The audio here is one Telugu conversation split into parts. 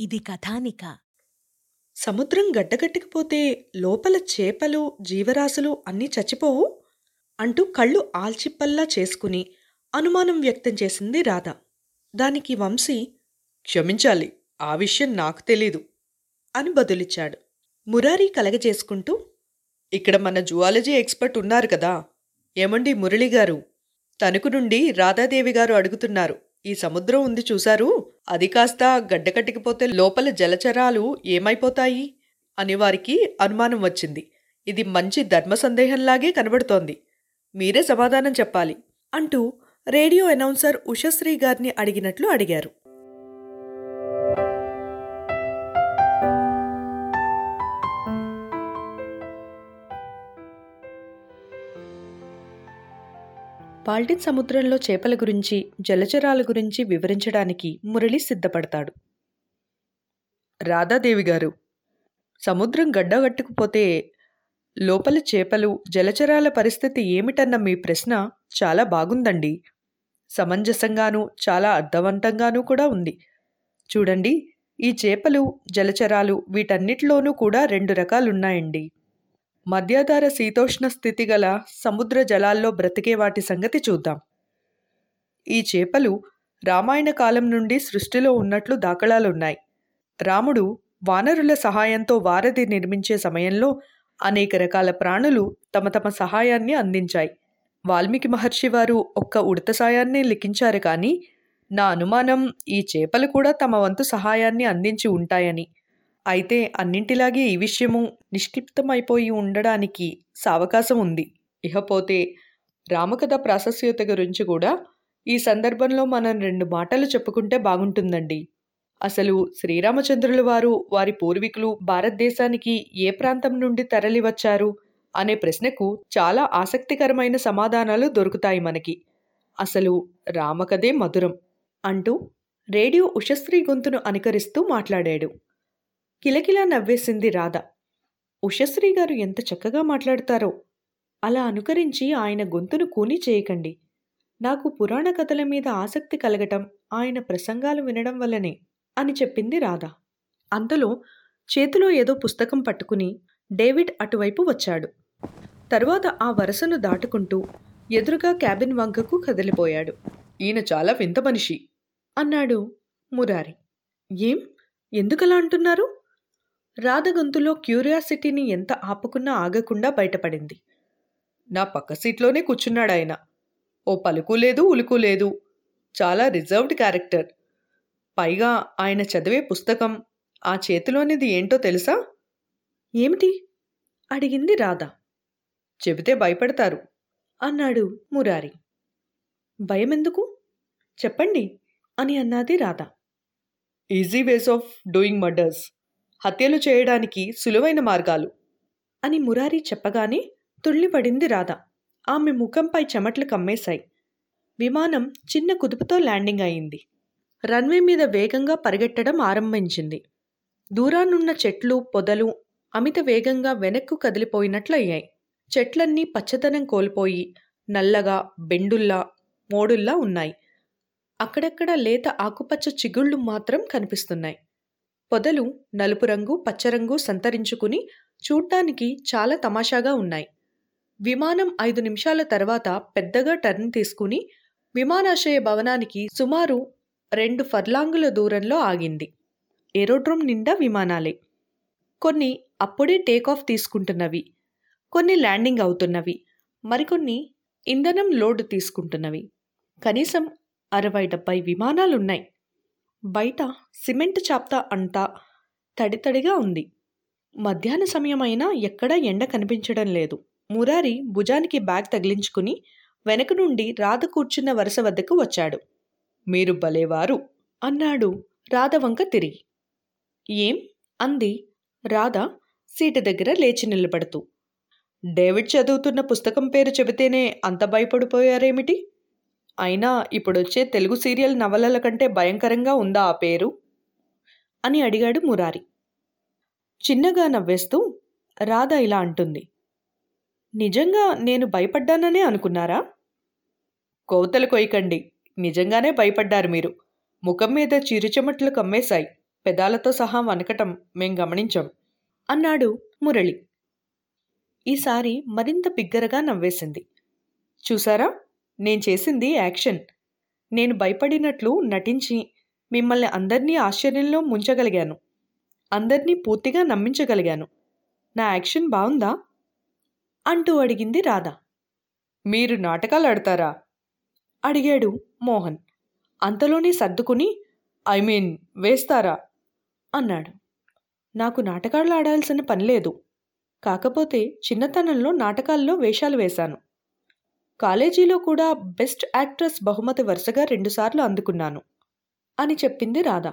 ఇది కథానిక. సముద్రం గడ్డగట్టుకుపోతే లోపల చేపలు జీవరాశులు అన్నీ చచ్చిపోవు అంటూ కళ్ళు ఆల్చిప్పల్లా చేసుకుని అనుమానం వ్యక్తం చేసింది రాధ. దానికి వంశీ క్షమించాలి ఆ విషయం నాకు తెలీదు అని బదులిచ్చాడు. మురారి కలగజేసుకుంటూ ఇక్కడ మన జువాలజీ ఎక్స్పర్ట్ ఉన్నారు కదా ఏమండి మురళి గారు తణుకు నుండి రాధాదేవి గారు అడుగుతున్నారు. ఈ సముద్రం ఉంది చూశారు? అది కాస్త గడ్డకట్టికిపోతే లోపల జలచరాలు ఏమైపోతాయి? అని వారికి అనుమానం వచ్చింది. ఇది మంచి ధర్మ సందేహంలాగే కనబడుతోంది. మీరే సమాధానం చెప్పాలి అంటూ రేడియో అనౌన్సర్ ఉషశ్రీ గారిని అడిగినట్లు అడిగారు. బాల్టిన్ సముద్రంలో చేపల గురించి జలచరాల గురించి వివరించడానికి మురళి సిద్ధపడతాడు. రాధాదేవి గారు సముద్రం గడ్డగట్టుకుపోతే లోపల చేపలు జలచరాల పరిస్థితి ఏమిటన్న మీ ప్రశ్న చాలా బాగుందండి. సమంజసంగానూ చాలా అర్థవంతంగానూ కూడా ఉంది. చూడండి ఈ చేపలు జలచరాలు వీటన్నిటిలోనూ కూడా రెండు రకాలున్నాయండి. మధ్యాధార శీతోష్ణ స్థితి గల సముద్ర జలాల్లో బ్రతికే వాటి సంగతి చూద్దాం. ఈ చేపలు రామాయణ కాలం నుండి సృష్టిలో ఉన్నట్లు దాఖలాలున్నాయి. రాముడు వానరుల సహాయంతో వారధి నిర్మించే సమయంలో అనేక రకాల ప్రాణులు తమ తమ సహాయాన్ని అందించాయి. వాల్మీకి మహర్షి వారు ఒక్క ఉడత సాయాన్ని లిఖించారు కానీ నా అనుమానం ఈ చేపలు కూడా తమ వంతు సహాయాన్ని అందించి ఉంటాయని. అయితే అన్నింటిలాగే ఈ విషయము నిష్క్షిప్తమైపోయి ఉండడానికి సావకాశం ఉంది. ఇకపోతే రామకథ ప్రాశస్యత గురించి కూడా ఈ సందర్భంలో మనం రెండు మాటలు చెప్పుకుంటే బాగుంటుందండి. అసలు శ్రీరామచంద్రుల వారు వారి పూర్వీకులు భారతదేశానికి ఏ ప్రాంతం నుండి తరలివచ్చారు అనే ప్రశ్నకు చాలా ఆసక్తికరమైన సమాధానాలు దొరుకుతాయి మనకి. అసలు రామకథే మధురం అంటూ రేడియో ఉషశ్రీ గొంతును అనుకరిస్తూ మాట్లాడాడు. కిలకిలా నవ్వేసింది రాధ. ఉషశ్రీ గారు ఎంత చక్కగా మాట్లాడతారో. అలా అనుకరించి ఆయన గొంతును కూని చేయకండి. నాకు పురాణ కథల మీద ఆసక్తి కలగటం ఆయన ప్రసంగాలు వినడం వల్లనే అని చెప్పింది రాధ. అంతలో చేతిలో ఏదో పుస్తకం పట్టుకుని డేవిడ్ అటువైపు వచ్చాడు. తరువాత ఆ వరసను దాటుకుంటూ ఎదురుగా క్యాబిన్ వంకకు కదిలిపోయాడు. ఈయన చాలా వింత మనిషి అన్నాడు మురారి. ఏం? ఎందుకలా అంటున్నారు? రాధ గొంతులో క్యూరియాసిటీని ఎంత ఆపుకున్నా ఆగకుండా బయటపడింది. నా పక్క సీట్లోనే కూర్చున్నాడు ఆయన ఓ పలుకు లేదు ఉలుకు లేదు. చాలా రిజర్వ్డ్ క్యారెక్టర్. పైగా ఆయన చదివే పుస్తకం ఆ చేతిలోనిది ఏంటో తెలుసా? ఏమిటి? అడిగింది రాధ. చెబితే భయపడతారు అన్నాడు మురారి. భయమెందుకు? చెప్పండి అని అన్నది Radha. Easy ways of doing murders. హత్యలు చేయడానికి సులువైన మార్గాలు అని మురారి చెప్పగానే తుళ్ళిపడింది రాధ. ఆమె ముఖంపై చెమట్లు కమ్మేశాయి. విమానం చిన్న కుదుపుతో ల్యాండింగ్ అయింది. రన్వే మీద వేగంగా పరిగెట్టడం ఆరంభించింది. దూరానున్న చెట్లు పొదలు అమిత వేగంగా వెనక్కు కదిలిపోయినట్లు అయ్యాయి. చెట్లన్నీ పచ్చదనం కోల్పోయి నల్లగా బెండుల్లా మోడుల్లా ఉన్నాయి. అక్కడక్కడ లేత ఆకుపచ్చ చిగుళ్ళు మాత్రం కనిపిస్తున్నాయి. పొదలు నలుపు రంగు పచ్చరంగు సంతరించుకుని చూడ్డానికి చాలా తమాషాగా ఉన్నాయి. విమానం ఐదు నిమిషాల తర్వాత పెద్దగా టర్న్ తీసుకుని విమానాశ్రయ భవనానికి సుమారు రెండు ఫర్లాంగుల దూరంలో ఆగింది. ఏరోడ్రోమ్ నిండా విమానాలే. కొన్ని అప్పుడే టేకాఫ్ తీసుకుంటున్నవి. కొన్ని ల్యాండింగ్ అవుతున్నవి. మరికొన్ని ఇంధనం లోడ్ తీసుకుంటున్నవి. కనీసం అరవై డెబ్బై విమానాలున్నాయి. బయట సిమెంట్ చాప్తా అంతా తడితడిగా ఉంది. మధ్యాహ్న సమయమైనా ఎక్కడా ఎండ కనిపించడం లేదు. మురారి భుజానికి బ్యాగ్ తగిలించుకుని వెనక నుండి రాధ కూర్చున్న వరుస వద్దకు వచ్చాడు. మీరు భలేవారు అన్నాడు రాధ వంక తిరిగి. ఏం? అంది రాధ సీటు దగ్గర లేచి నిలబడుతూ. డేవిడ్ చదువుతున్న పుస్తకం పేరు చెబితేనే అంత భయపడిపోయారేమిటి? అయినా ఇప్పుడొచ్చే తెలుగు సీరియల్ నవలల కంటే భయంకరంగా ఉందా ఆ పేరు? అని అడిగాడు మురారి. చిన్నగా నవ్వేస్తూ రాధ ఇలా అంటుంది. నిజంగా నేను భయపడ్డాననే అనుకున్నారా? కోతలు కొయ్యకండి. నిజంగానే భయపడ్డారు మీరు. ముఖం మీద చిరుచెమట్లు కమ్మేశాయి. పెదాలతో సహా వనకటం మేం గమనించాం అన్నాడు మురళి. ఈసారి మరింత బిగ్గరగా నవ్వేసింది. చూసారా? నేను చేసింది యాక్షన్. నేను భయపడినట్లు నటించి మిమ్మల్ని అందరినీ ఆశ్చర్యంలో ముంచగలిగాను. అందరినీ పూర్తిగా నమ్మించగలిగాను. నా యాక్షన్ బాగుందా అంటూ అడిగింది రాధ. మీరు నాటకాలు ఆడతారా? అడిగాడు మోహన్. అంతలోనే సర్దుకుని ఐ మీన్ వేస్తారా? అన్నాడు. నాకు నాటకాలు ఆడాల్సిన పని లేదు. కాకపోతే చిన్నతనంలో నాటకాల్లో వేషాలు వేశాను. కాలేజీలో కూడా బెస్ట్ యాక్ట్రెస్ బహుమతి వరుసగా రెండుసార్లు అందుకున్నాను అని చెప్పింది రాధ.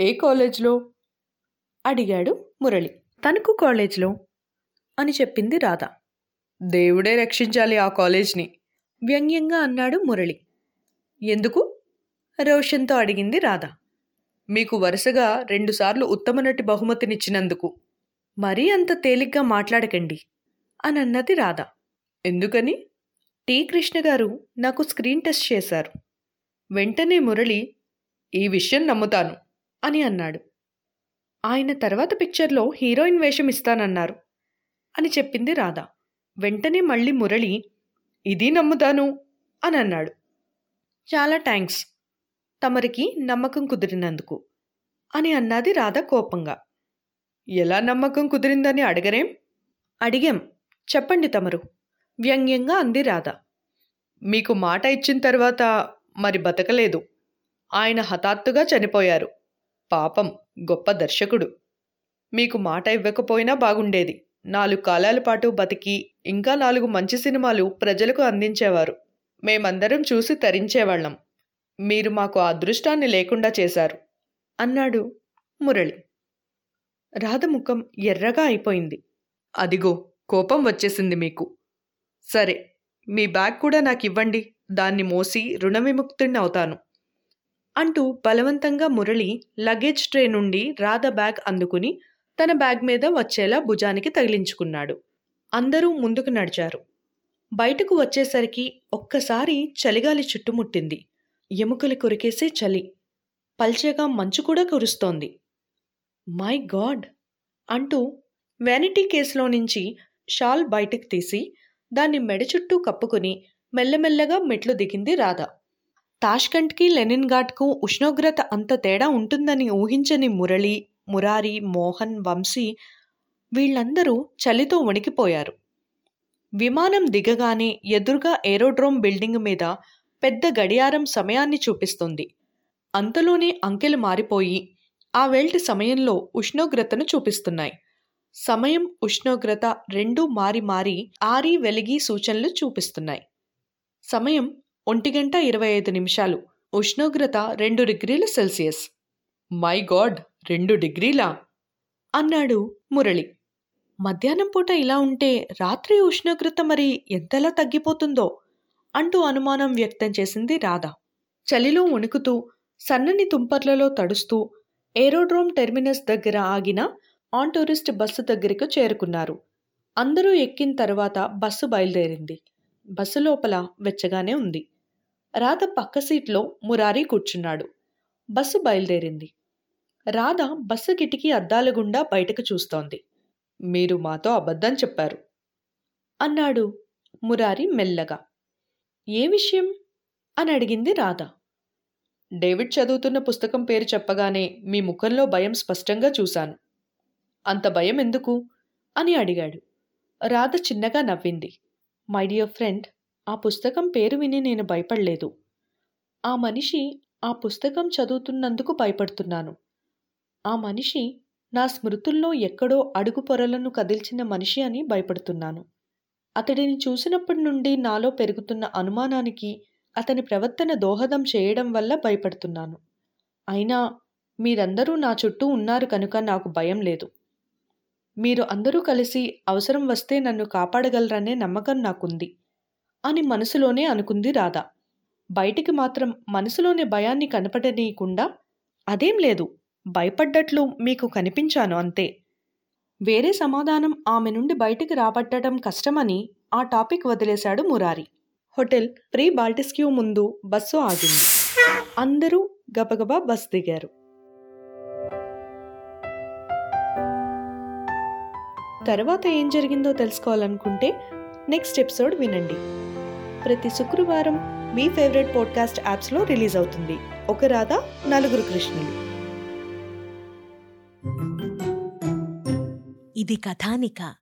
ఏ కాలేజ్లో? అడిగాడు మురళి. తణుకు కాలేజ్లో? అని చెప్పింది రాధ. దేవుడే రక్షించాలి ఆ కాలేజ్ని. వ్యంగ్యంగా అన్నాడు మురళి. ఎందుకు? రోషన్తో అడిగింది రాధ. మీకు వరుసగా రెండుసార్లు ఉత్తమ నటి బహుమతినిచ్చినందుకు. మరీ అంత తేలిగ్గా మాట్లాడకండి. అని అన్నది రాధ. ఎందుకని? టి. కృష్ణ గారు నాకు స్క్రీన్ టెస్ట్ చేశారు. వెంటనే మురళి ఈ విషయం నమ్ముతాను అని అన్నాడు. ఆయన తర్వాత పిక్చర్లో హీరోయిన్ వేషం ఇస్తానన్నారు అని చెప్పింది రాధ. వెంటనే మళ్ళీ మురళి ఇది నమ్ముతాను అని అన్నాడు. చాలా థ్యాంక్స్ తమరికి నమ్మకం కుదిరినందుకు అని అన్నది రాధ కోపంగా. ఎలా నమ్మకం కుదిరిందని అడగరేం? అడిగాం. చెప్పండి తమరు. వ్యంగ్యంగా అంది రాధ. మీకు మాట ఇచ్చిన తర్వాత మరి బతకలేదు. ఆయన హఠాత్తుగా చనిపోయారు. పాపం గొప్ప దర్శకుడు. మీకు మాట ఇవ్వకపోయినా బాగుండేది. నాలుగు కాలాల పాటు బతికి ఇంకా నాలుగు మంచి సినిమాలు ప్రజలకు అందించేవారు. మేమందరం చూసి తరించేవాళ్ళం. మీరు మాకు ఆ అదృష్టాన్ని లేకుండా చేశారు అన్నాడు మురళి. రాధ ముఖం ఎర్రగా అయిపోయింది. అదిగో కోపం వచ్చేసింది మీకు. సరే మీ బ్యాగ్ కూడా నాకు ఇవ్వండి దాన్ని మోసి రుణ విముక్తుడిని అవుతాను. అంటూ బలవంతంగా మురళి లగేజ్ ట్రే నుండి రాధ బ్యాగ్ అందుకుని తన బ్యాగ్ మీద వచ్చేలా భుజానికి తగిలించుకున్నాడు. అందరూ ముందుకు నడిచారు. బయటకు వచ్చేసరికి ఒక్కసారి చలిగాలి చుట్టుముట్టింది. ఎముకలు కొరికేసే చలి. పల్చగా మంచు కూడా కురుస్తోంది. My God! అంటూ వ్యానిటీ కేసులో నుంచి షాల్ బయటకు తీసి దాన్ని మెడ చుట్టూ కప్పుకుని మెల్లమెల్లగా మెట్లు దిగింది రాధ. తాష్కంట్కి లెనిన్ ఘాట్కు ఉష్ణోగ్రత అంత తేడా ఉంటుందని ఊహించని మురళి మురారి మోహన్ వంశీ వీళ్ళందరూ చలితో వణికిపోయారు. విమానం దిగగానే ఎదురుగా ఏరోడ్రోమ్ బిల్డింగ్ మీద పెద్ద గడియారం సమయాన్ని చూపిస్తుంది. అంతలోనే అంకెలు మారిపోయి ఆ వేల్టి సమయంలో ఉష్ణోగ్రతను చూపిస్తున్నాయి. సమయం ఉష్ణోగ్రత రెండూ మారి మారి ఆరి వెలిగి సూచనలు చూపిస్తున్నాయి. సమయం ఒంటి గంట ఇరవై ఐదు నిమిషాలు ఉష్ణోగ్రత రెండు డిగ్రీల సెల్సియస్. మై గాడ్ రెండు డిగ్రీలా? అన్నాడు మురళి. మధ్యాహ్నం పూట ఇలా ఉంటే రాత్రి ఉష్ణోగ్రత మరి ఎంతలా తగ్గిపోతుందో అంటూ అనుమానం వ్యక్తం చేసింది రాధ. చలిలో వణుకుతూ సన్నని తుంపర్లలో తడుస్తూ ఏరోడ్రోమ్ టెర్మినస్ దగ్గర ఆగిన ఆన్ టూరిస్ట్ బస్సు దగ్గరకు చేరుకున్నారు. అందరూ ఎక్కిన తర్వాత బస్సు బయలుదేరింది. బస్సు లోపల వెచ్చగానే ఉంది. రాధ పక్క సీట్లో మురారి కూర్చున్నాడు. బస్సు బయలుదేరింది. రాధ బస్సు కిటికీ అద్దాల గుండా బయటకు చూస్తోంది. మీరు మాతో అబద్ధం చెప్పారు. అన్నాడు మురారి మెల్లగా. ఏ విషయం? అని అడిగింది రాధ. డేవిడ్ చదువుతున్న పుస్తకం పేరు చెప్పగానే మీ ముఖంలో భయం స్పష్టంగా చూశాను. అంత భయం ఎందుకు? అని అడిగాడు. రాధ చిన్నగా నవ్వింది. మై డియర్ ఫ్రెండ్ ఆ పుస్తకం పేరు విని నేను భయపడలేదు. ఆ మనిషి ఆ పుస్తకం చదువుతున్నందుకు భయపడుతున్నాను. ఆ మనిషి నా స్మృతుల్లో ఎక్కడో అడుగు పొరలను కదిల్చిన మనిషి అని భయపడుతున్నాను. అతడిని చూసినప్పటి నుండి నాలో పెరుగుతున్న అనుమానానికి అతని ప్రవర్తన దోహదం చేయడం వల్ల భయపడుతున్నాను. అయినా మీరందరూ నా చుట్టూ ఉన్నారు కనుక నాకు భయం లేదు. మీరు అందరూ కలిసి అవసరం వస్తే నన్ను కాపాడగలరనే నమ్మకం నాకుంది అని మనసులోనే అనుకుంది రాధ. బయటికి మాత్రం మనసులోని భయాన్ని కనపడనీయకుండా అదేం లేదు భయపడ్డట్లు మీకు కనిపించాను అంతే. వేరే సమాధానం ఆమె నుండి బయటికి రాబట్టడం కష్టమని ఆ టాపిక్ వదిలేశాడు మురారి. హోటల్ ప్రీ బాల్టిస్క్యూ ముందు బస్సు ఆగింది. అందరూ గబగబా బస్ దిగారు. తర్వాత ఏం జరిగిందో తెలుసుకోవాలనుకుంటే నెక్స్ట్ ఎపిసోడ్ వినండి. ప్రతి శుక్రవారం మీ ఫేవరెట్ పాడ్కాస్ట్ యాప్స్లో రిలీజ్ అవుతుంది. ఒక రాధ నలుగురు కృష్ణులు. ఇది కథానిక.